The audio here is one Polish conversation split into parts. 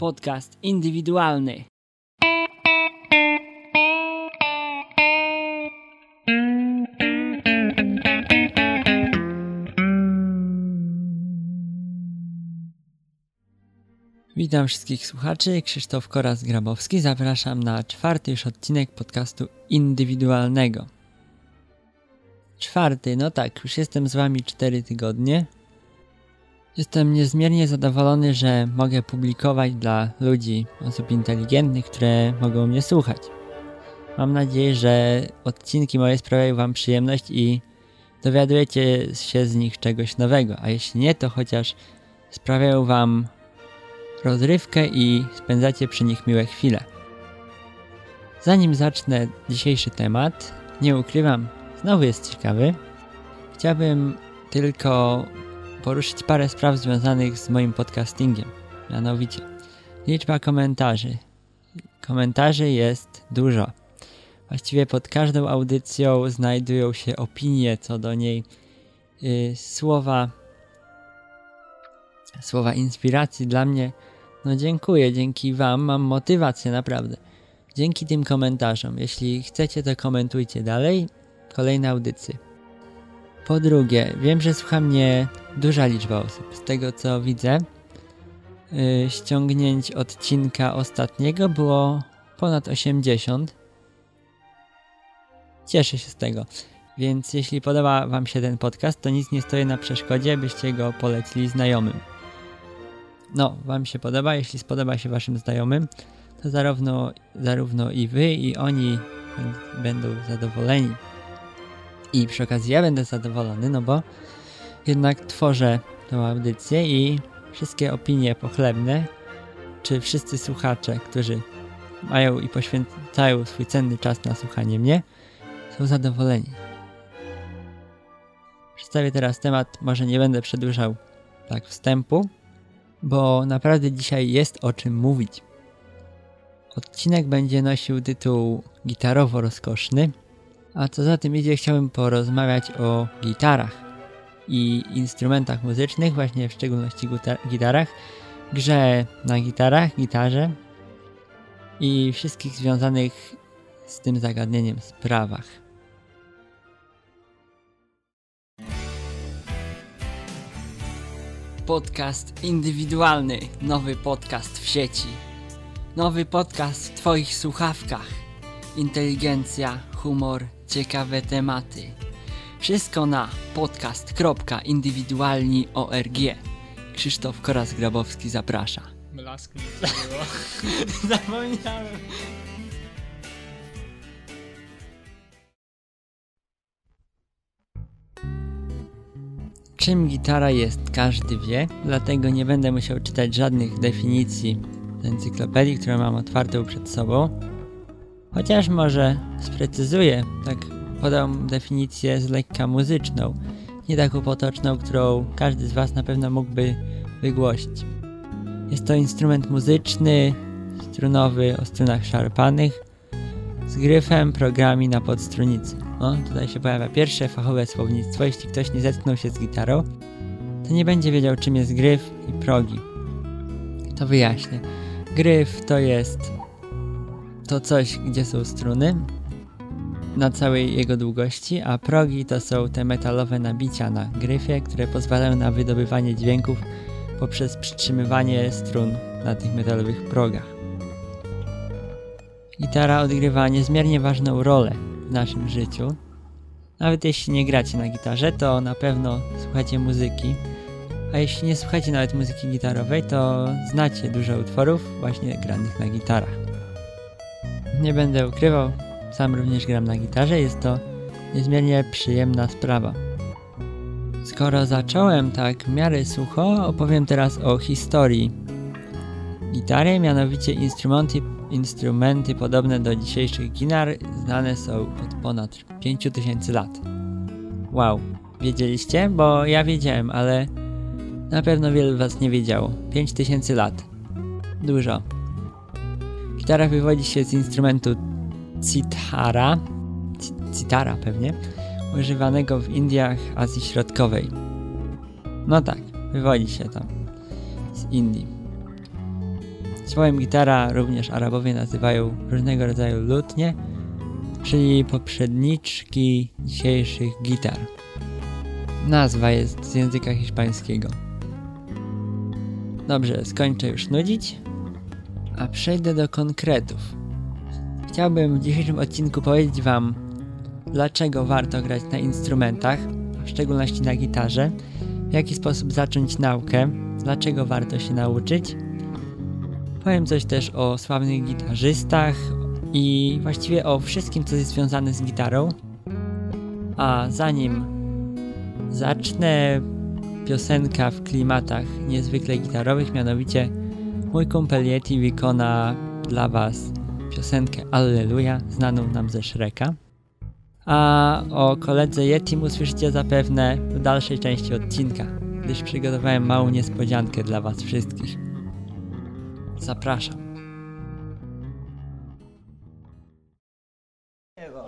podcast indywidualny. Witam wszystkich słuchaczy, Krzysztof Koras-Grabowski. Zapraszam na czwarty już odcinek podcastu indywidualnego. Czwarty, no tak, już jestem z wami cztery tygodnie. Jestem niezmiernie zadowolony, że mogę publikować dla ludzi, osób inteligentnych, które mogą mnie słuchać. Mam nadzieję, że odcinki moje sprawiają Wam przyjemność i dowiadujecie się z nich czegoś nowego, a jeśli nie, to chociaż sprawiają Wam rozrywkę i spędzacie przy nich miłe chwile. Zanim zacznę dzisiejszy temat, nie ukrywam, znowu jest ciekawy. Chciałbym tylko poruszyć parę spraw związanych z moim podcastingiem. Mianowicie, liczba komentarzy. Komentarzy jest dużo. Właściwie pod każdą audycją znajdują się opinie co do niej, yy, słowa, słowa inspiracji dla mnie. No dziękuję, dzięki Wam mam motywację naprawdę. Dzięki tym komentarzom. Jeśli chcecie, to komentujcie dalej. Kolejne audycje. Po drugie, wiem, że słucha mnie duża liczba osób. Z tego co widzę, yy, ściągnięć odcinka ostatniego było ponad 80. Cieszę się z tego. Więc jeśli podoba Wam się ten podcast, to nic nie stoi na przeszkodzie, byście go polecili znajomym. No, Wam się podoba, jeśli spodoba się Waszym znajomym, to zarówno, zarówno i Wy, i oni będą zadowoleni. I przy okazji ja będę zadowolony, no bo jednak tworzę tą audycję i wszystkie opinie pochlebne, czy wszyscy słuchacze, którzy mają i poświęcają swój cenny czas na słuchanie mnie, są zadowoleni. Przedstawię teraz temat, może nie będę przedłużał tak wstępu, bo naprawdę dzisiaj jest o czym mówić. Odcinek będzie nosił tytuł Gitarowo rozkoszny, a co za tym idzie, chciałbym porozmawiać o gitarach i instrumentach muzycznych, właśnie w szczególności gitarach, grze na gitarach, gitarze i wszystkich związanych z tym zagadnieniem sprawach. Podcast indywidualny, nowy podcast w sieci. Nowy podcast w Twoich słuchawkach. Inteligencja, humor, ciekawe tematy. Wszystko na podcast.indywidualni.org. Krzysztof Koras-Grabowski zaprasza. Blask było. Zapomniałem. Czym gitara jest, każdy wie, dlatego nie będę musiał czytać żadnych definicji z encyklopedii, którą mam otwartą przed sobą. Chociaż może sprecyzuję, tak podam definicję z lekka muzyczną, nie taką potoczną, którą każdy z Was na pewno mógłby wygłosić. Jest to instrument muzyczny, strunowy o strunach szarpanych, z gryfem, programi na podstrunicy. No, tutaj się pojawia pierwsze fachowe słownictwo. Jeśli ktoś nie zetknął się z gitarą, to nie będzie wiedział, czym jest gryf i progi. To wyjaśnię. Gryf to jest to coś, gdzie są struny na całej jego długości, a progi to są te metalowe nabicia na gryfie, które pozwalają na wydobywanie dźwięków poprzez przytrzymywanie strun na tych metalowych progach. Gitara odgrywa niezmiernie ważną rolę w naszym życiu. Nawet jeśli nie gracie na gitarze, to na pewno słuchacie muzyki. A jeśli nie słuchacie nawet muzyki gitarowej, to znacie dużo utworów właśnie granych na gitarach. Nie będę ukrywał, sam również gram na gitarze, jest to niezmiernie przyjemna sprawa. Skoro zacząłem tak w miarę sucho, opowiem teraz o historii gitary, mianowicie instrumenty, instrumenty podobne do dzisiejszych gitar znane są od ponad 5000 lat. Wow, wiedzieliście? Bo ja wiedziałem, ale na pewno wielu was nie wiedziało. 5000 lat. Dużo. Gitara wywodzi się z instrumentu cithara, citara pewnie, używanego w Indiach Azji Środkowej. No tak, wywodzi się tam z Indii. Słowem gitara również Arabowie nazywają różnego rodzaju lutnie, czyli poprzedniczki dzisiejszych gitar. Nazwa jest z języka hiszpańskiego. Dobrze, skończę już nudzić, a przejdę do konkretów. Chciałbym w dzisiejszym odcinku powiedzieć Wam, dlaczego warto grać na instrumentach, w szczególności na gitarze, w jaki sposób zacząć naukę, dlaczego warto się nauczyć. Powiem coś też o sławnych gitarzystach i właściwie o wszystkim, co jest związane z gitarą. A zanim zacznę, piosenka w klimatach niezwykle gitarowych, mianowicie mój kumpel Yeti wykona dla Was piosenkę Alleluja, znaną nam ze Shreka. A o koledze Yetim usłyszycie zapewne w dalszej części odcinka, gdyż przygotowałem małą niespodziankę dla Was wszystkich. Zapraszam.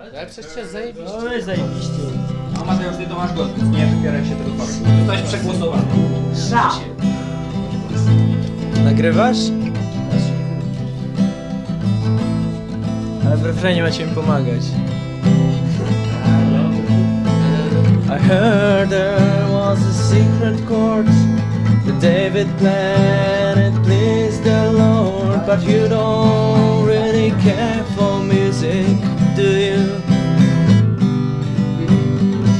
Ale przecież cię zajebiście. No zajebiście. A Mateusz, ty to masz więc nie wybieraj się tego faktu. Zostałeś przegłosowany. Nagrywasz? Ale w refrenie macie mi pomagać. I heard there was a secret chord that David played it pleased the Lord, but you don't really care for music, do you?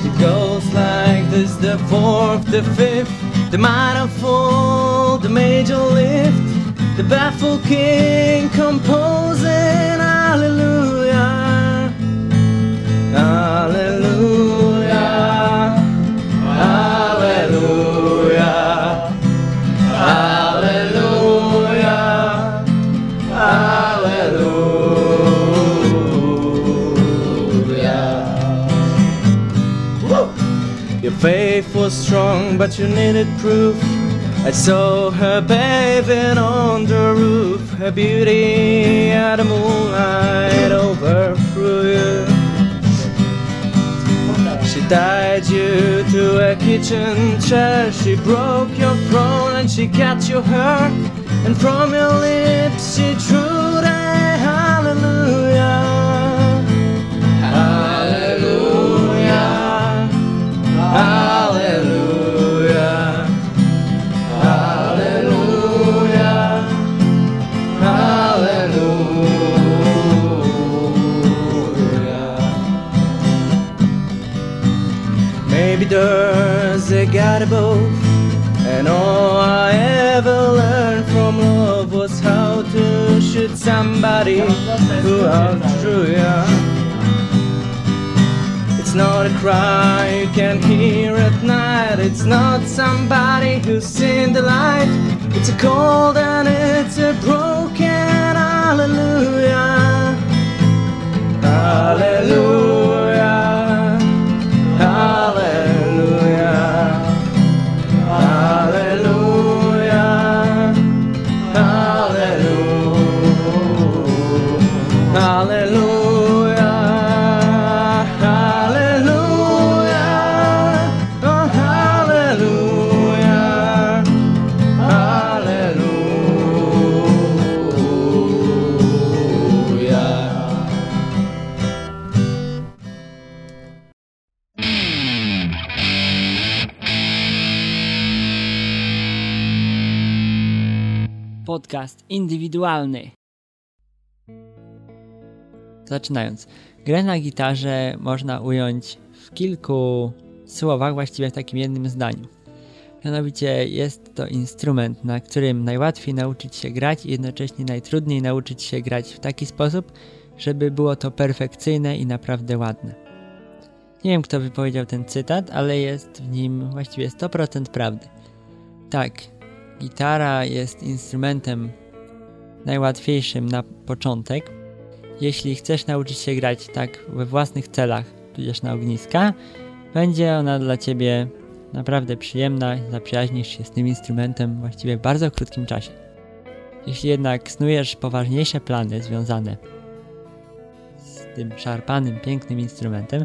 It goes like this: the fourth, the fifth, the minor fall, the major lift, the baffled king composing faith was strong, but you needed proof. I saw her bathing on the roof, her beauty at the moonlight overthrew you. She tied you to a kitchen chair, she broke your throne and she cut your hair, and from your lips she drew there's a God above, and all I ever learned from love was how to shoot somebody who outdrew ya. It's not a cry you can hear at night. It's not somebody who's seen the light. It's a cold and it's a broken Podcast indywidualny. Zaczynając. Grę na gitarze można ująć w kilku słowach, właściwie w takim jednym zdaniu. Mianowicie jest to instrument, na którym najłatwiej nauczyć się grać i jednocześnie najtrudniej nauczyć się grać w taki sposób, żeby było to perfekcyjne i naprawdę ładne. Nie wiem, kto wypowiedział ten cytat, ale jest w nim właściwie 100% prawdy. Tak, gitara jest instrumentem najłatwiejszym na początek. Jeśli chcesz nauczyć się grać tak we własnych celach, tudzież na ogniska, będzie ona dla ciebie naprawdę przyjemna zaprzyjaźnisz się z tym instrumentem właściwie w bardzo krótkim czasie. Jeśli jednak snujesz poważniejsze plany związane z tym szarpanym, pięknym instrumentem,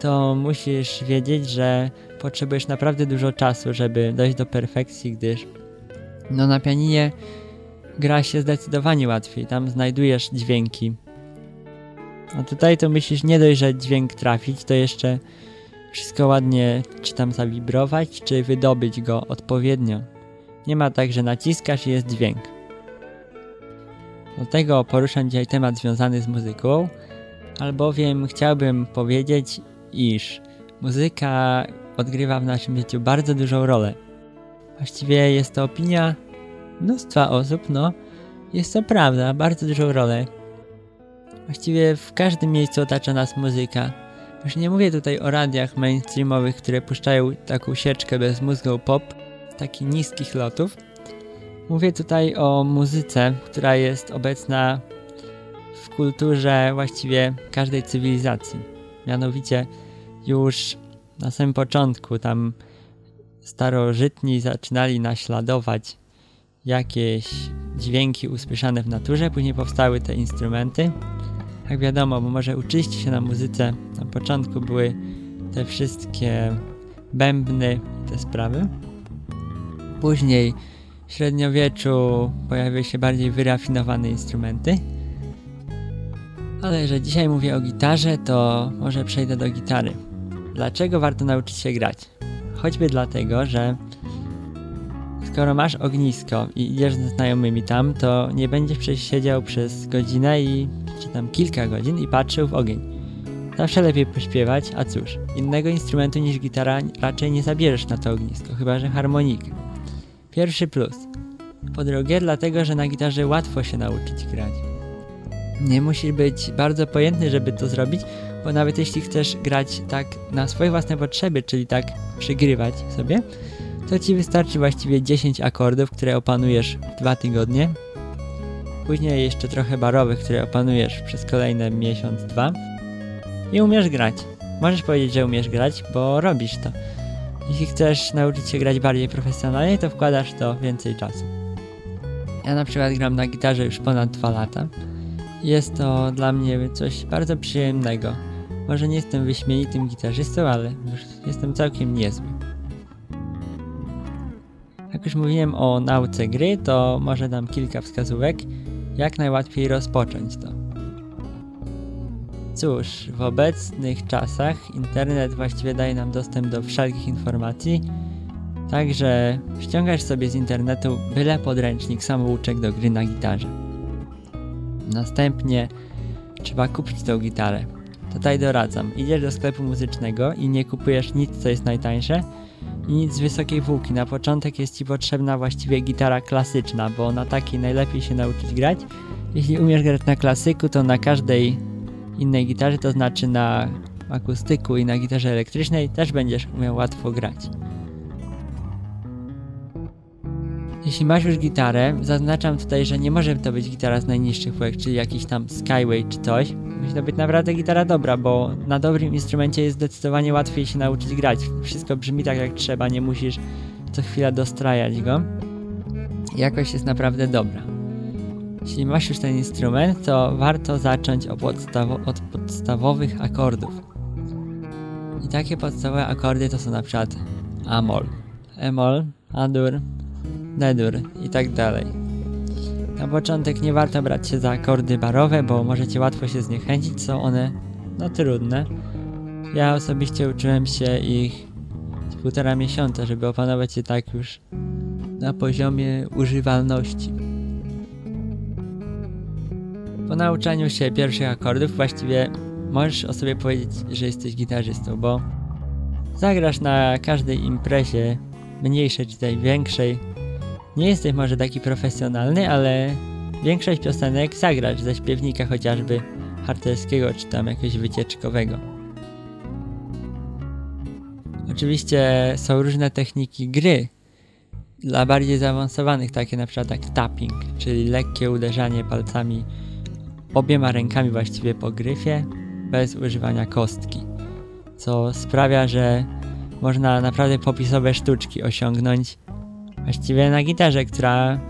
to musisz wiedzieć, że potrzebujesz naprawdę dużo czasu, żeby dojść do perfekcji, gdyż no na pianinie gra się zdecydowanie łatwiej. Tam znajdujesz dźwięki. A tutaj to myślisz nie dość, że dźwięk trafić, to jeszcze wszystko ładnie czy tam zawibrować, czy wydobyć go odpowiednio. Nie ma tak, że naciskasz i jest dźwięk. Dlatego poruszam dzisiaj temat związany z muzyką, albowiem chciałbym powiedzieć, iż muzyka odgrywa w naszym życiu bardzo dużą rolę. Właściwie jest to opinia mnóstwa osób, no jest to prawda, bardzo dużą rolę. Właściwie w każdym miejscu otacza nas muzyka. Już nie mówię tutaj o radiach mainstreamowych, które puszczają taką sieczkę bez mózgu pop takich niskich lotów. Mówię tutaj o muzyce, która jest obecna w kulturze właściwie każdej cywilizacji. Mianowicie już na samym początku tam starożytni zaczynali naśladować jakieś dźwięki usłyszane w naturze, później powstały te instrumenty. Jak wiadomo, bo może uczyć się na muzyce, na początku były te wszystkie bębny te sprawy. Później w średniowieczu pojawiły się bardziej wyrafinowane instrumenty. Ale że dzisiaj mówię o gitarze, to może przejdę do gitary. Dlaczego warto nauczyć się grać? Choćby dlatego, że skoro masz ognisko i idziesz ze znajomymi tam, to nie będziesz siedział przez godzinę i czy tam kilka godzin i patrzył w ogień. Zawsze lepiej pośpiewać, a cóż, innego instrumentu niż gitara raczej nie zabierzesz na to ognisko, chyba że harmonikę. Pierwszy plus. Po drugie, dlatego, że na gitarze łatwo się nauczyć grać. Nie musisz być bardzo pojętny, żeby to zrobić, bo nawet jeśli chcesz grać tak na swoje własne potrzeby, czyli tak przygrywać sobie, to ci wystarczy właściwie 10 akordów, które opanujesz w dwa tygodnie. Później jeszcze trochę barowych, które opanujesz przez kolejne miesiąc, dwa. I umiesz grać. Możesz powiedzieć, że umiesz grać, bo robisz to. Jeśli chcesz nauczyć się grać bardziej profesjonalnie, to wkładasz to więcej czasu. Ja na przykład gram na gitarze już ponad 2 lata. Jest to dla mnie coś bardzo przyjemnego. Może nie jestem wyśmienitym gitarzystą, ale już jestem całkiem niezły. Jak już mówiłem o nauce gry, to może dam kilka wskazówek, jak najłatwiej rozpocząć to. Cóż, w obecnych czasach internet właściwie daje nam dostęp do wszelkich informacji, także ściągasz sobie z internetu byle podręcznik samouczek do gry na gitarze. Następnie trzeba kupić tą gitarę. Tutaj doradzam, idziesz do sklepu muzycznego i nie kupujesz nic, co jest najtańsze i nic z wysokiej półki. Na początek jest Ci potrzebna właściwie gitara klasyczna, bo na takiej najlepiej się nauczyć grać. Jeśli umiesz grać na klasyku, to na każdej innej gitarze, to znaczy na akustyku i na gitarze elektrycznej też będziesz umiał łatwo grać. Jeśli masz już gitarę, zaznaczam tutaj, że nie może to być gitara z najniższych półek, czyli jakiś tam Skyway czy coś. Musi to być naprawdę gitara dobra, bo na dobrym instrumencie jest zdecydowanie łatwiej się nauczyć grać. Wszystko brzmi tak jak trzeba, nie musisz co chwila dostrajać go. Jakość jest naprawdę dobra. Jeśli masz już ten instrument, to warto zacząć podstawo od podstawowych akordów. I takie podstawowe akordy to są na przykład Amol, Emol, Adur, D-dur i tak dalej. Na początek nie warto brać się za akordy barowe, bo możecie łatwo się zniechęcić, są one no trudne. Ja osobiście uczyłem się ich półtora miesiąca, żeby opanować je tak już na poziomie używalności. Po nauczaniu się pierwszych akordów właściwie możesz o sobie powiedzieć, że jesteś gitarzystą, bo zagrasz na każdej imprezie, mniejszej czy tej większej. Nie jesteś może taki profesjonalny, ale większość piosenek zagrasz ze śpiewnika chociażby harcerskiego czy tam jakiegoś wycieczkowego. Oczywiście są różne techniki gry dla bardziej zaawansowanych, takie na przykład jak tapping, czyli lekkie uderzanie palcami obiema rękami właściwie po gryfie, bez używania kostki, co sprawia, że można naprawdę popisowe sztuczki osiągnąć właściwie na gitarze, która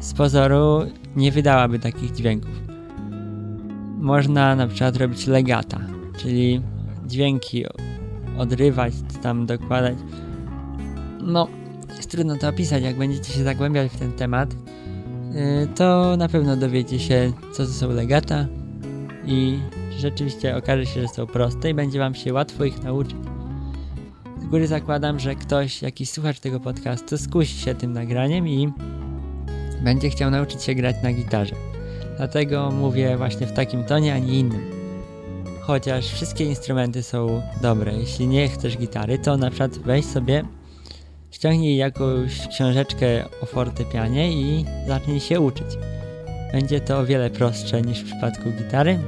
z pozoru nie wydałaby takich dźwięków. Można na przykład robić legata, czyli dźwięki odrywać, tam dokładać. No, jest trudno to opisać, jak będziecie się zagłębiać w ten temat. y, to na pewno dowiecie się, co to są legata i rzeczywiście okaże się, że są proste i będzie wam się łatwo ich nauczyć. Góry zakładam, że ktoś, jakiś słuchacz tego podcastu, skusi się tym nagraniem i będzie chciał nauczyć się grać na gitarze. Dlatego mówię właśnie w takim tonie, a nie innym. Chociaż wszystkie instrumenty są dobre. Jeśli nie chcesz gitary, to na przykład weź sobie, ściągnij jakąś książeczkę o fortepianie i zacznij się uczyć. Będzie to o wiele prostsze niż w przypadku gitary.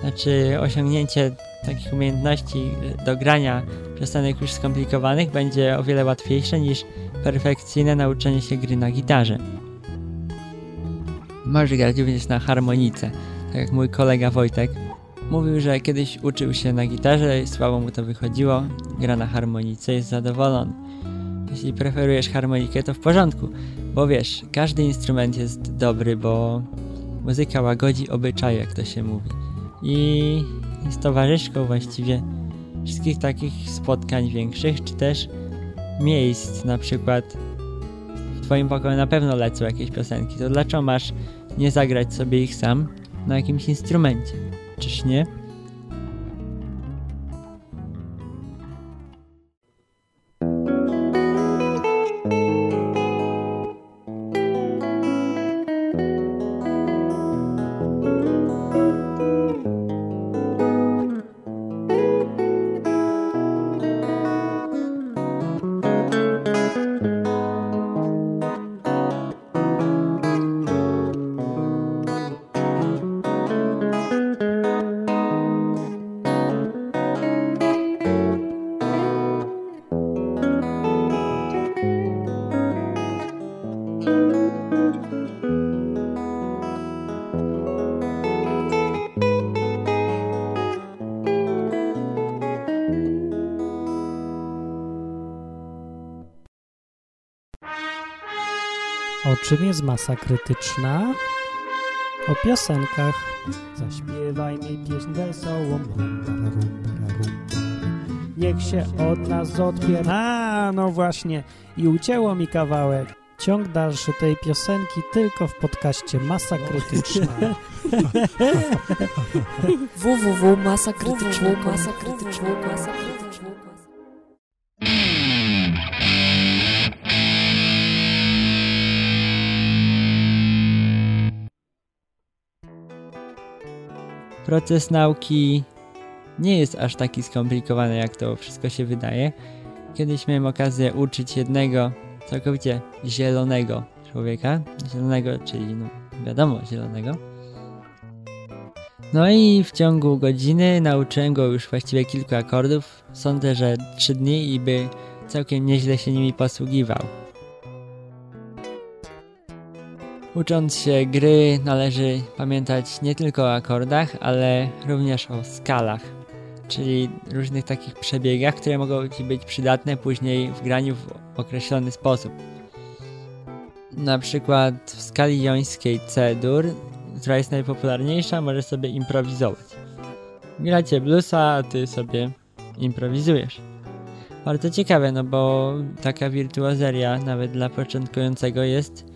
Znaczy, osiągnięcie takich umiejętności do grania piosenek już skomplikowanych będzie o wiele łatwiejsze niż perfekcyjne nauczenie się gry na gitarze. Możesz grać również na harmonice, tak jak mój kolega Wojtek. Mówił, że kiedyś uczył się na gitarze i słabo mu to wychodziło, gra na harmonice, jest zadowolony. Jeśli preferujesz harmonikę, to w porządku, bo wiesz, każdy instrument jest dobry, bo muzyka łagodzi obyczaje, jak to się mówi. I jest towarzyszką właściwie wszystkich takich spotkań większych, czy też miejsc, na przykład w twoim pokoju na pewno lecą jakieś piosenki, to dlaczego masz nie zagrać sobie ich sam na jakimś instrumencie? Czyż nie? Czym jest masa krytyczna? O piosenkach. Zaśpiewaj mi pieśń wesołą. Niech się od nas odpier... A, no właśnie. I ucięło mi kawałek. Ciąg dalszy tej piosenki tylko w podcaście Masa Krytyczna. www.masakrytyczna.com Proces nauki nie jest aż taki skomplikowany, jak to wszystko się wydaje. Kiedyś miałem okazję uczyć jednego całkowicie zielonego człowieka. Zielonego, czyli no wiadomo, zielonego. No i w ciągu godziny nauczyłem go już właściwie kilku akordów. Sądzę, że trzy dni i by całkiem nieźle się nimi posługiwał. Ucząc się gry należy pamiętać nie tylko o akordach, ale również o skalach, czyli różnych takich przebiegach, które mogą Ci być przydatne później w graniu w określony sposób. Na przykład w skali jońskiej C-dur, która jest najpopularniejsza, możesz sobie improwizować. Gracie bluesa, a Ty sobie improwizujesz. Bardzo ciekawe, no bo taka wirtuozeria nawet dla początkującego jest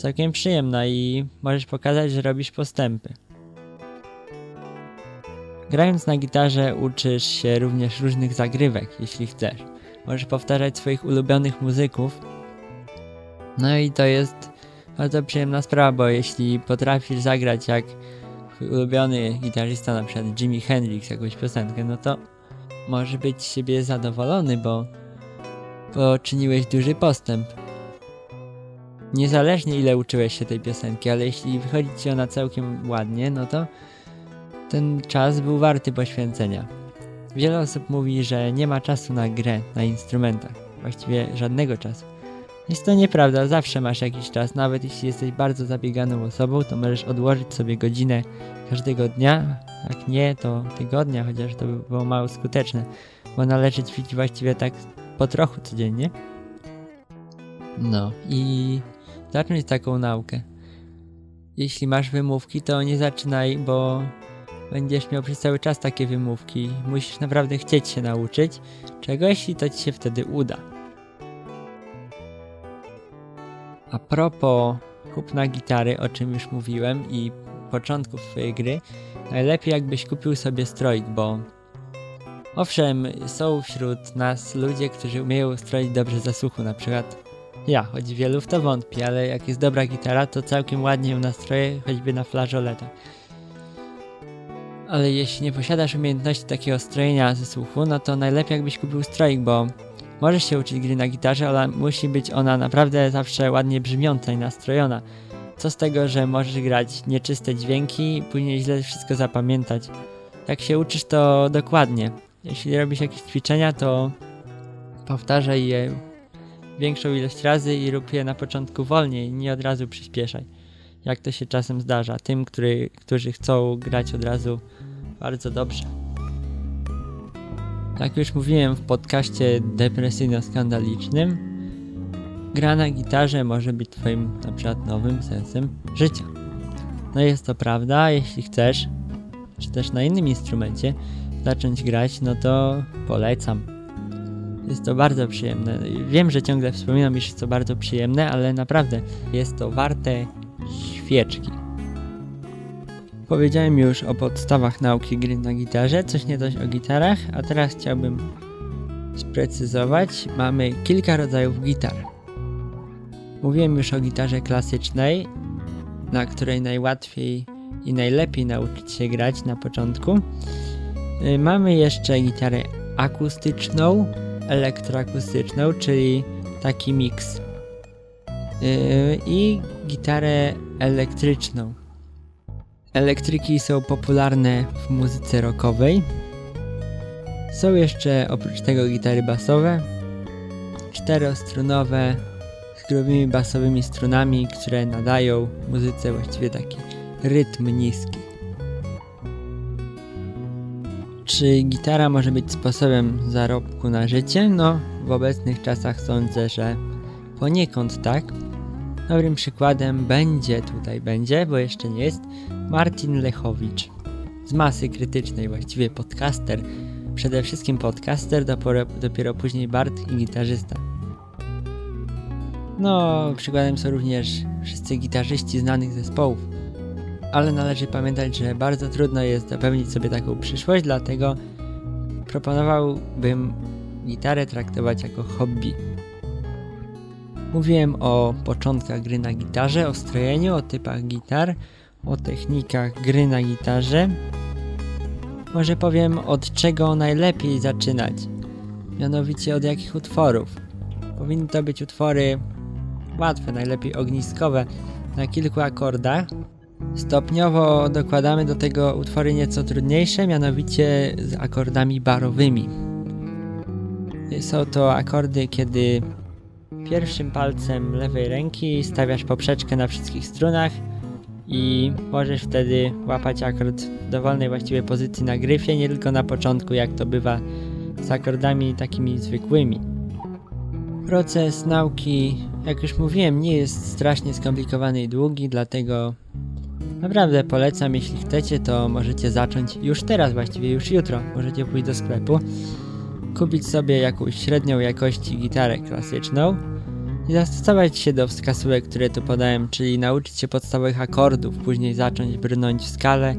całkiem przyjemna i możesz pokazać, że robisz postępy. Grając na gitarze uczysz się również różnych zagrywek, jeśli chcesz. Możesz powtarzać swoich ulubionych muzyków. No i to jest bardzo przyjemna sprawa, bo jeśli potrafisz zagrać jak ulubiony gitarzysta, na przykład Jimi Hendrix, jakąś piosenkę, no to możesz być z siebie zadowolony, bo poczyniłeś duży postęp. Niezależnie ile uczyłeś się tej piosenki, ale jeśli wychodzi ci ona całkiem ładnie, no to ten czas był warty poświęcenia. Wiele osób mówi, że nie ma czasu na grę na instrumentach. Właściwie żadnego czasu. Jest to nieprawda, zawsze masz jakiś czas, nawet jeśli jesteś bardzo zabieganą osobą, to możesz odłożyć sobie godzinę każdego dnia, jak nie, to tygodnia, chociaż to by było mało skuteczne, bo należy ćwiczyć właściwie tak po trochu codziennie. No i zacząć taką naukę. Jeśli masz wymówki, to nie zaczynaj, bo będziesz miał przez cały czas takie wymówki. Musisz naprawdę chcieć się nauczyć czegoś i to ci się wtedy uda. A propos kupna gitary, o czym już mówiłem, i początków swojej gry, najlepiej jakbyś kupił sobie stroik, bo owszem, są wśród nas ludzie, którzy umieją stroić dobrze za słuchu, na przykład ja, choć wielu w to wątpi, ale jak jest dobra gitara, to całkiem ładnie ją nastroję, choćby na flażoletach. Ale jeśli nie posiadasz umiejętności takiego strojenia ze słuchu, no to najlepiej jakbyś kupił stroik, bo możesz się uczyć gry na gitarze, ale musi być ona naprawdę zawsze ładnie brzmiąca i nastrojona. Co z tego, że możesz grać nieczyste dźwięki później źle wszystko zapamiętać. Jak się uczysz, to dokładnie. Jeśli robisz jakieś ćwiczenia, to powtarzaj je większą ilość razy i rób je na początku wolniej, nie od razu przyspieszaj. Jak to się czasem zdarza tym, który, którzy chcą grać od razu bardzo dobrze. Jak już mówiłem w podcaście depresyjno-skandalicznym, gra na gitarze może być twoim na przykład nowym sensem życia. No jest to prawda, jeśli chcesz, czy też na innym instrumencie zacząć grać, no to polecam. Jest to bardzo przyjemne. Wiem, że ciągle wspominam, iż jest to bardzo przyjemne, ale naprawdę jest to warte świeczki. Powiedziałem już o podstawach nauki gry na gitarze, coś nie dość o gitarach, a teraz chciałbym sprecyzować. Mamy kilka rodzajów gitar. Mówiłem już o gitarze klasycznej, na której najłatwiej i najlepiej nauczyć się grać na początku. Y, mamy jeszcze gitarę akustyczną, elektroakustyczną, czyli taki miks. Yy, I gitarę elektryczną. Elektryki są popularne w muzyce rockowej. Są jeszcze oprócz tego gitary basowe, czterostrunowe z grubymi basowymi strunami, które nadają muzyce właściwie taki rytm niski. Czy gitara może być sposobem zarobku na życie? No, w obecnych czasach sądzę, że poniekąd tak. Dobrym przykładem będzie, tutaj będzie, bo jeszcze nie jest, Martin Lechowicz. Z masy krytycznej, właściwie podcaster. Przede wszystkim podcaster, dopiero, dopiero później Bart i gitarzysta. No, przykładem są również wszyscy gitarzyści znanych zespołów ale należy pamiętać, że bardzo trudno jest zapewnić sobie taką przyszłość, dlatego proponowałbym gitarę traktować jako hobby. Mówiłem o początkach gry na gitarze, o strojeniu, o typach gitar, o technikach gry na gitarze. Może powiem od czego najlepiej zaczynać, mianowicie od jakich utworów. Powinny to być utwory łatwe, najlepiej ogniskowe, na kilku akordach, Stopniowo dokładamy do tego utwory nieco trudniejsze, mianowicie z akordami barowymi. Są to akordy, kiedy pierwszym palcem lewej ręki stawiasz poprzeczkę na wszystkich strunach i możesz wtedy łapać akord w dowolnej właściwie pozycji na gryfie, nie tylko na początku, jak to bywa z akordami takimi zwykłymi. Proces nauki, jak już mówiłem, nie jest strasznie skomplikowany i długi, dlatego Naprawdę polecam, jeśli chcecie, to możecie zacząć już teraz, właściwie już jutro. Możecie pójść do sklepu, kupić sobie jakąś średnią jakości gitarę klasyczną i zastosować się do wskazówek, które tu podałem, czyli nauczyć się podstawowych akordów, później zacząć brnąć w skalę,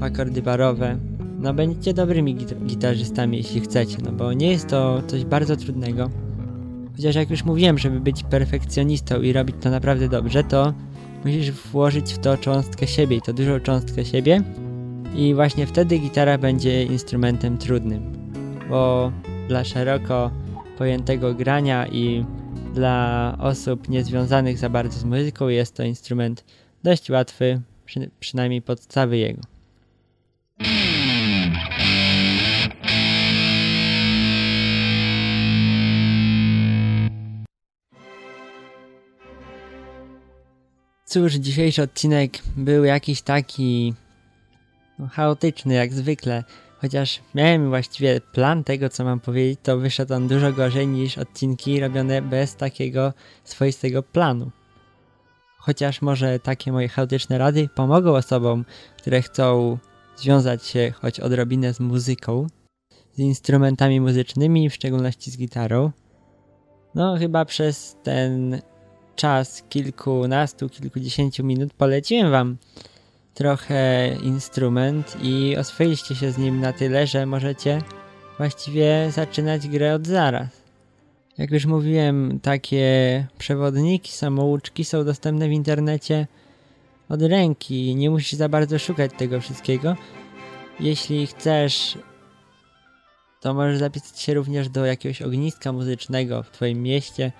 w akordy barowe. No będziecie dobrymi git gitarzystami, jeśli chcecie, no bo nie jest to coś bardzo trudnego. Chociaż jak już mówiłem, żeby być perfekcjonistą i robić to naprawdę dobrze, to musisz włożyć w to cząstkę siebie i to dużą cząstkę siebie i właśnie wtedy gitara będzie instrumentem trudnym, bo dla szeroko pojętego grania i dla osób niezwiązanych za bardzo z muzyką jest to instrument dość łatwy, przy, przynajmniej podstawy jego. Cóż, dzisiejszy odcinek był jakiś taki no, chaotyczny jak zwykle. Chociaż miałem właściwie plan tego, co mam powiedzieć, to wyszedł on dużo gorzej niż odcinki robione bez takiego swoistego planu. Chociaż może takie moje chaotyczne rady pomogą osobom, które chcą związać się choć odrobinę z muzyką, z instrumentami muzycznymi, w szczególności z gitarą. No, chyba przez ten czas kilkunastu, kilkudziesięciu minut poleciłem wam trochę instrument i oswoiliście się z nim na tyle, że możecie właściwie zaczynać grę od zaraz. Jak już mówiłem, takie przewodniki, samouczki są dostępne w internecie od ręki. Nie musisz za bardzo szukać tego wszystkiego. Jeśli chcesz, to możesz zapisać się również do jakiegoś ogniska muzycznego w twoim mieście.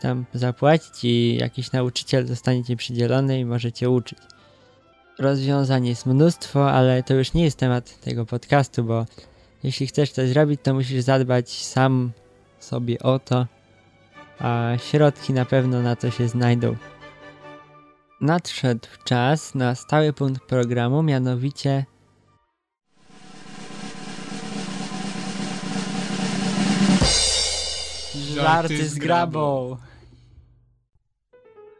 Tam zapłacić i jakiś nauczyciel zostanie ci przydzielony i może cię uczyć. Rozwiązań jest mnóstwo, ale to już nie jest temat tego podcastu, bo jeśli chcesz coś zrobić, to musisz zadbać sam sobie o to, a środki na pewno na to się znajdą. Nadszedł czas na stały punkt programu, mianowicie Żarty z grabą.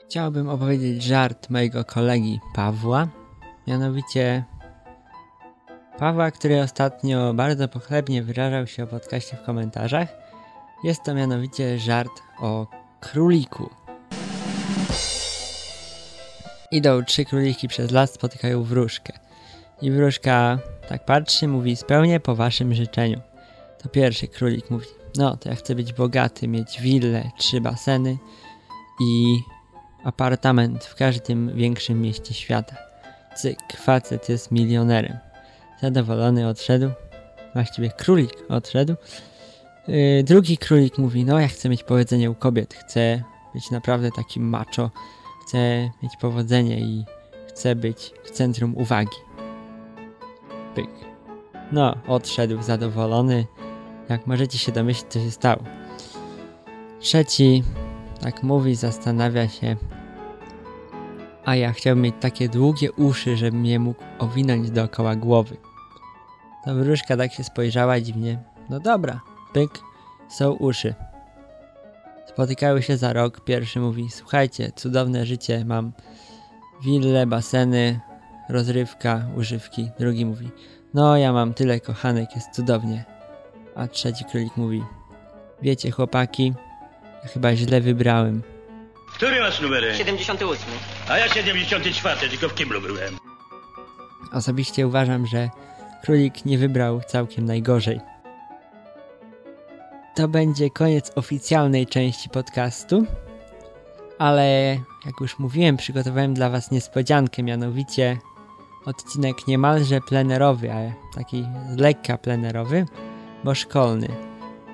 Chciałbym opowiedzieć żart mojego kolegi Pawła, mianowicie Pawła, który ostatnio bardzo pochlebnie wyrażał się o podcaście w komentarzach. Jest to mianowicie żart o króliku. Idą trzy króliki przez las, spotykają wróżkę. I wróżka tak patrzy, mówi spełnię po waszym życzeniu. To pierwszy królik mówi, no to ja chcę być bogaty, mieć willę, trzy baseny i apartament w każdym większym mieście świata. Cyk, facet jest milionerem. Zadowolony odszedł. Właściwie królik odszedł. Yy, drugi królik mówi, no ja chcę mieć powodzenie u kobiet, chcę być naprawdę takim macho, chcę mieć powodzenie i chcę być w centrum uwagi. Pyk. No, odszedł zadowolony. Jak możecie się domyślić, co się stało. Trzeci, tak mówi, zastanawia się. A ja chciałbym mieć takie długie uszy, żebym je mógł owinąć dookoła głowy. Ta wróżka tak się spojrzała dziwnie. No dobra, pyk, są uszy. Spotykały się za rok. Pierwszy mówi: Słuchajcie, cudowne życie, mam wille, baseny, rozrywka, używki. Drugi mówi: No, ja mam tyle kochanek, jest cudownie. A trzeci królik mówi: Wiecie, chłopaki, ja chyba źle wybrałem. Który masz numer? 78. A ja 74, tylko w kiblu byłem. Osobiście uważam, że królik nie wybrał całkiem najgorzej. To będzie koniec oficjalnej części podcastu, ale jak już mówiłem, przygotowałem dla Was niespodziankę, mianowicie odcinek niemalże plenerowy, a taki z lekka plenerowy, bo szkolny.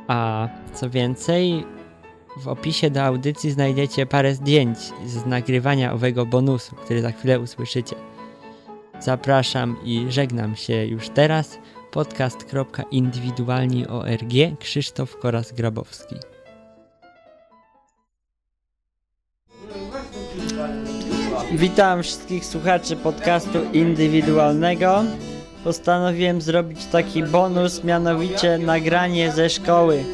A co więcej, w opisie do audycji znajdziecie parę zdjęć z nagrywania owego bonusu, który za chwilę usłyszycie. Zapraszam i żegnam się już teraz. podcast.indywidualni.org Krzysztof Koras-Grabowski. Witam wszystkich słuchaczy podcastu indywidualnego. Postanowiłem zrobić taki bonus, mianowicie nagranie ze szkoły,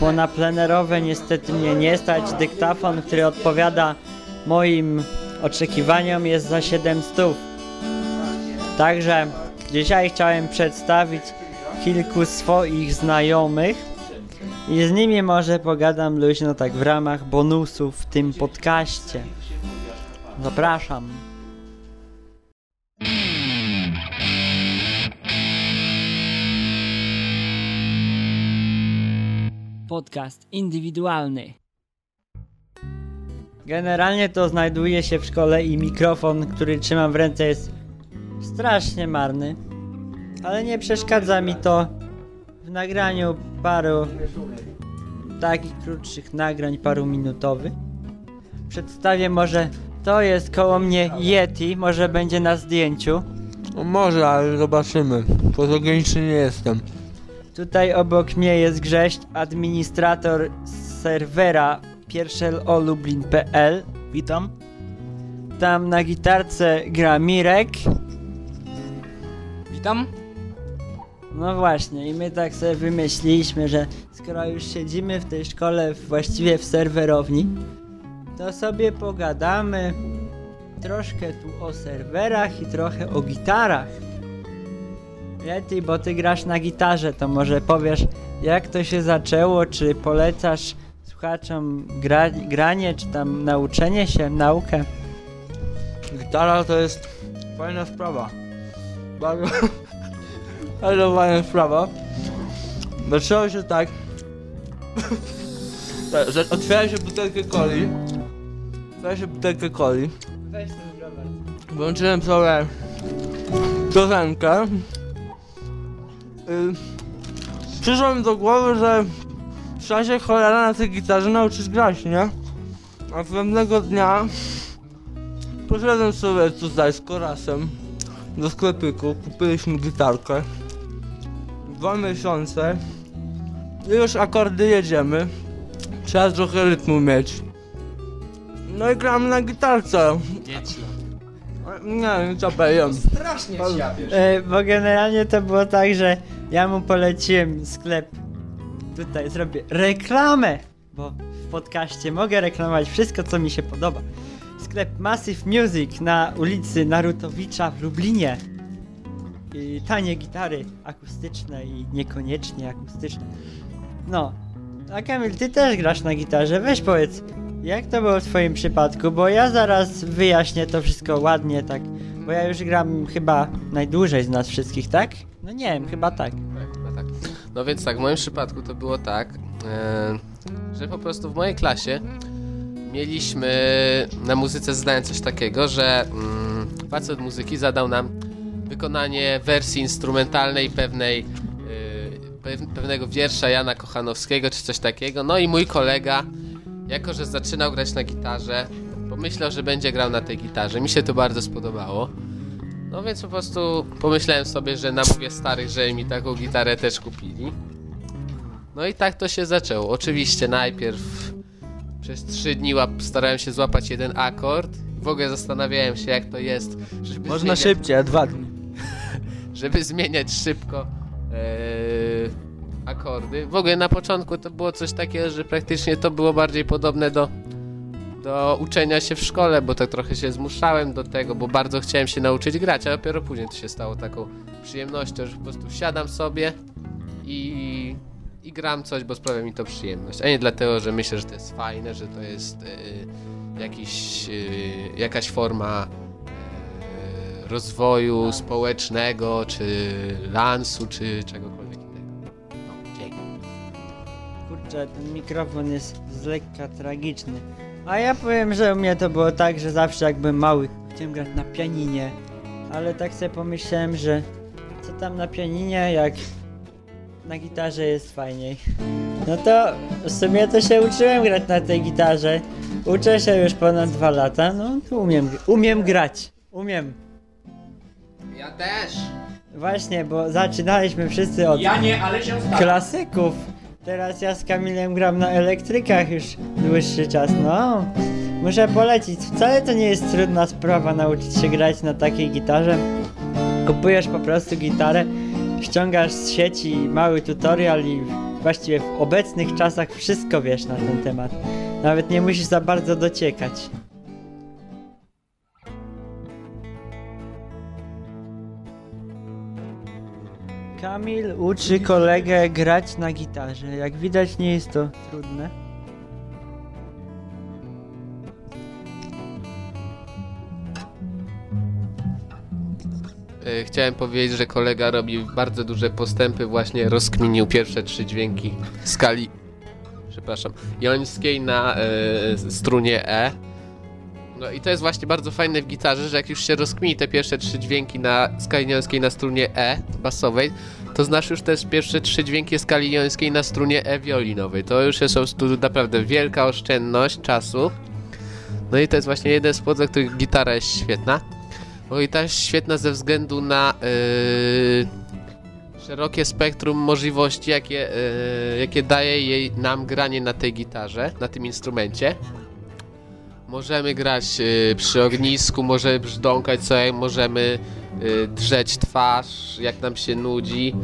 bo na plenerowe niestety mnie nie stać. Dyktafon, który odpowiada moim oczekiwaniom jest za 700. Także dzisiaj chciałem przedstawić kilku swoich znajomych i z nimi może pogadam luźno tak w ramach bonusów w tym podcaście. Zapraszam. Podcast indywidualny. Generalnie to znajduje się w szkole i mikrofon, który trzymam w ręce jest strasznie marny, ale nie przeszkadza mi to w nagraniu paru takich krótszych nagrań, paru minutowych. Przedstawię może, to jest koło mnie Yeti, może będzie na zdjęciu. No może, ale zobaczymy. Fotogeniczny nie jestem. Tutaj obok mnie jest Grześć, administrator serwera pierwszelolublin.pl. Witam. Tam na gitarce gra Mirek. Witam. No właśnie, i my tak sobie wymyśliliśmy, że skoro już siedzimy w tej szkole, właściwie w serwerowni, to sobie pogadamy troszkę tu o serwerach i trochę o gitarach. Yeti, bo ty grasz na gitarze, to może powiesz, jak to się zaczęło, czy polecasz słuchaczom gra, granie, czy tam nauczenie się, naukę? Gitara to jest fajna sprawa. Bardzo, bardzo fajna sprawa. Zaczęło się tak, tak, że otwiera się butelkę coli. Otwiera się butelkę coli. Weź ten sobie piosenkę. Y, przyszło mi do głowy, że trzeba się cholera na tej gitarze nauczyć grać, nie? A pewnego dnia poszedłem sobie tutaj z Korasem do sklepiku, kupiliśmy gitarkę. Dwa miesiące i już akordy jedziemy. Trzeba trochę rytmu mieć. No i gram na gitarce. Nie wiem, co powiem. Strasznie zjawiesz. E, bo generalnie to było tak, że ja mu poleciłem sklep. Tutaj zrobię reklamę, bo w podcaście mogę reklamować wszystko, co mi się podoba. Sklep Massive Music na ulicy Narutowicza w Lublinie. I tanie gitary akustyczne i niekoniecznie akustyczne. No, a Kamil, ty też grasz na gitarze, weź powiedz, jak to było w twoim przypadku, bo ja zaraz wyjaśnię to wszystko ładnie, tak, bo ja już gram chyba najdłużej z nas wszystkich, tak? No nie wiem, chyba tak. Tak, chyba tak. No więc tak, w moim przypadku to było tak, e, że po prostu w mojej klasie mieliśmy na muzyce zadanie coś takiego, że mm, facet muzyki zadał nam wykonanie wersji instrumentalnej pewnej e, pew- pewnego wiersza Jana Kochanowskiego czy coś takiego. No i mój kolega, jako że zaczynał grać na gitarze, pomyślał, że będzie grał na tej gitarze. Mi się to bardzo spodobało. No więc po prostu pomyślałem sobie, że namówię starych, że mi taką gitarę też kupili. No i tak to się zaczęło. Oczywiście najpierw przez trzy dni łap, starałem się złapać jeden akord. W ogóle zastanawiałem się jak to jest, żeby, Można zmieniać, szybciej, a dwa dni. żeby zmieniać szybko e, akordy. W ogóle na początku to było coś takiego, że praktycznie to było bardziej podobne do do uczenia się w szkole, bo tak trochę się zmuszałem do tego, bo bardzo chciałem się nauczyć grać, a dopiero później to się stało taką przyjemnością, że po prostu siadam sobie i, i gram coś, bo sprawia mi to przyjemność, a nie dlatego, że myślę, że to jest fajne, że to jest e, jakiś, e, jakaś forma e, rozwoju społecznego, czy lansu, czy czegokolwiek innego. No, dzięki. Kurczę, ten mikrofon jest z lekka tragiczny. A ja powiem, że u mnie to było tak, że zawsze jak byłem mały, chciałem grać na pianinie. Ale tak sobie pomyślałem, że co tam na pianinie, jak na gitarze jest fajniej. No to w sumie to się uczyłem grać na tej gitarze. Uczę się już ponad dwa lata, no to umiem, umiem grać. Umiem. Ja też! Właśnie, bo zaczynaliśmy wszyscy od Ja nie, ale się staram. klasyków. Teraz ja z Kamilem gram na elektrykach już dłuższy czas, no. Muszę polecić, wcale to nie jest trudna sprawa nauczyć się grać na takiej gitarze. Kupujesz po prostu gitarę, ściągasz z sieci mały tutorial i właściwie w obecnych czasach wszystko wiesz na ten temat. Nawet nie musisz za bardzo dociekać. Kamil uczy kolegę grać na gitarze. Jak widać nie jest to trudne. E, Chciałem powiedzieć, że kolega robi bardzo duże postępy, właśnie rozkminił pierwsze trzy dźwięki skali, przepraszam, jońskiej na e, strunie E. No i to jest właśnie bardzo fajne w gitarze, że jak już się rozkmini te pierwsze trzy dźwięki na skali na strunie E basowej, to znasz już też pierwsze trzy dźwięki skali jońskiej na strunie E wiolinowej. To już jest naprawdę wielka oszczędność czasu. No i to jest właśnie jeden z powodów, których gitara jest świetna. Bo i ta jest świetna ze względu na yy, szerokie spektrum możliwości, jakie, yy, jakie daje jej nam granie na tej gitarze, na tym instrumencie. Możemy grać yy, przy ognisku, możemy brzdąkać sobie, możemy yy, drzeć twarz, jak nam się nudzi.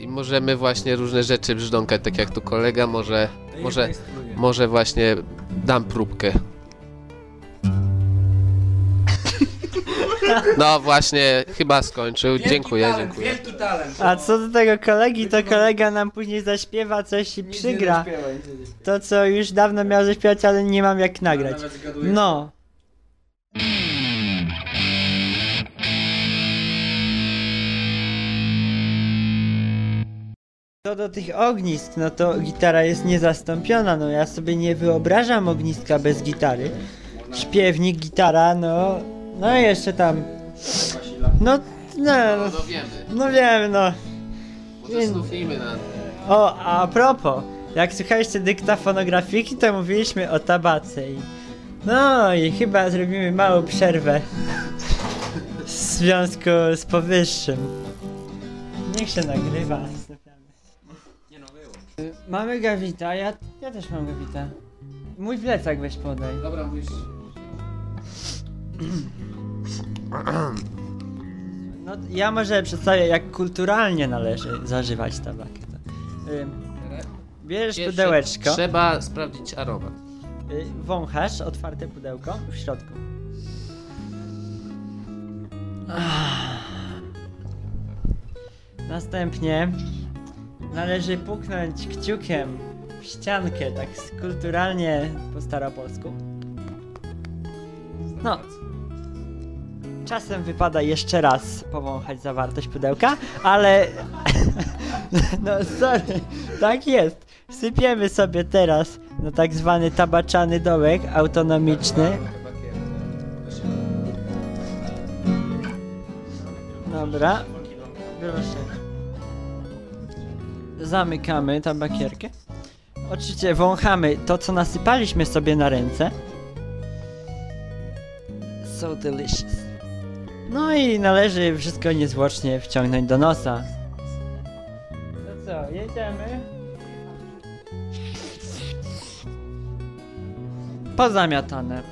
I możemy właśnie różne rzeczy brzdąkać, tak jak tu kolega, może, może, może właśnie dam próbkę. No właśnie, chyba skończył. Dziękuję, dziękuję. Wielki talent. A co do tego kolegi, to kolega nam później zaśpiewa coś i przygra. To, co już dawno miał zaśpiewać, ale nie mam jak nagrać. No. Co do tych ognisk, no to gitara jest niezastąpiona, no ja sobie nie wyobrażam ogniska bez gitary. Śpiewnik, gitara, no, no i jeszcze tam, no, no, No, no wiemy. no wiem, no. Znów filmy na... O, a propos, jak słuchaliście dyktafonografiki, to mówiliśmy o tabace i... No i chyba zrobimy małą przerwę w związku z powyższym. Niech się nagrywa. Mamy gawita, ja, ja też mam gawita. Mój plecak weź podaj. Dobra, mówisz... No, ja może przedstawię, jak kulturalnie należy zażywać tabakę. Ym, Bierzesz Pierwsze pudełeczko. Trzeba sprawdzić aromat. Y, wąchasz otwarte pudełko w środku. Ah. Następnie należy puknąć kciukiem w ściankę, tak kulturalnie po staropolsku. No. Czasem wypada jeszcze raz powąchać zawartość pudełka, ale... no sorry, tak jest. Sypiemy sobie teraz na tak zwany tabaczany dołek autonomiczny. Dobra. Proszę. Zamykamy tabakierkę. Oczywiście wąchamy to, co nasypaliśmy sobie na ręce. So delicious. No i należy wszystko niezwłocznie wciągnąć do nosa. To co, jedziemy? Pozamiatane.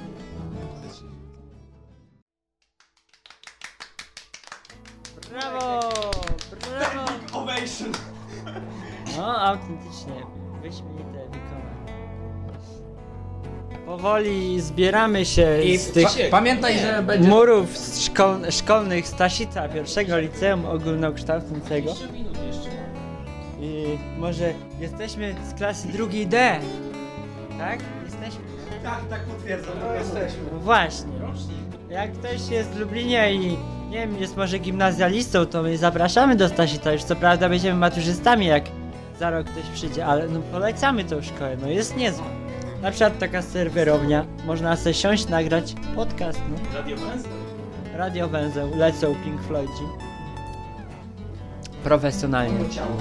Brawo! Brawo! Ovation. No, autentycznie. Wyśmienite. Powoli zbieramy się I z tych pa pamiętaj, że będzie... murów szkol szkolnych Staszica pierwszego liceum ogólnokształcącego. I może jesteśmy z klasy drugiej D. Tak? Jesteśmy. Tak, tak potwierdzam, no jesteśmy. No właśnie. Jak ktoś jest w Lublinie i nie wiem, jest może gimnazjalistą, to my zapraszamy do Staszica. Już co prawda będziemy maturzystami, jak za rok ktoś przyjdzie, ale no polecamy tą szkołę, no jest niezła. Na przykład taka serwerownia, można sobie siąść, nagrać podcast, no. Radio Węzeł. Radio Węzeł, lecą Pink Floydzi. Profesjonalnie. Ciało.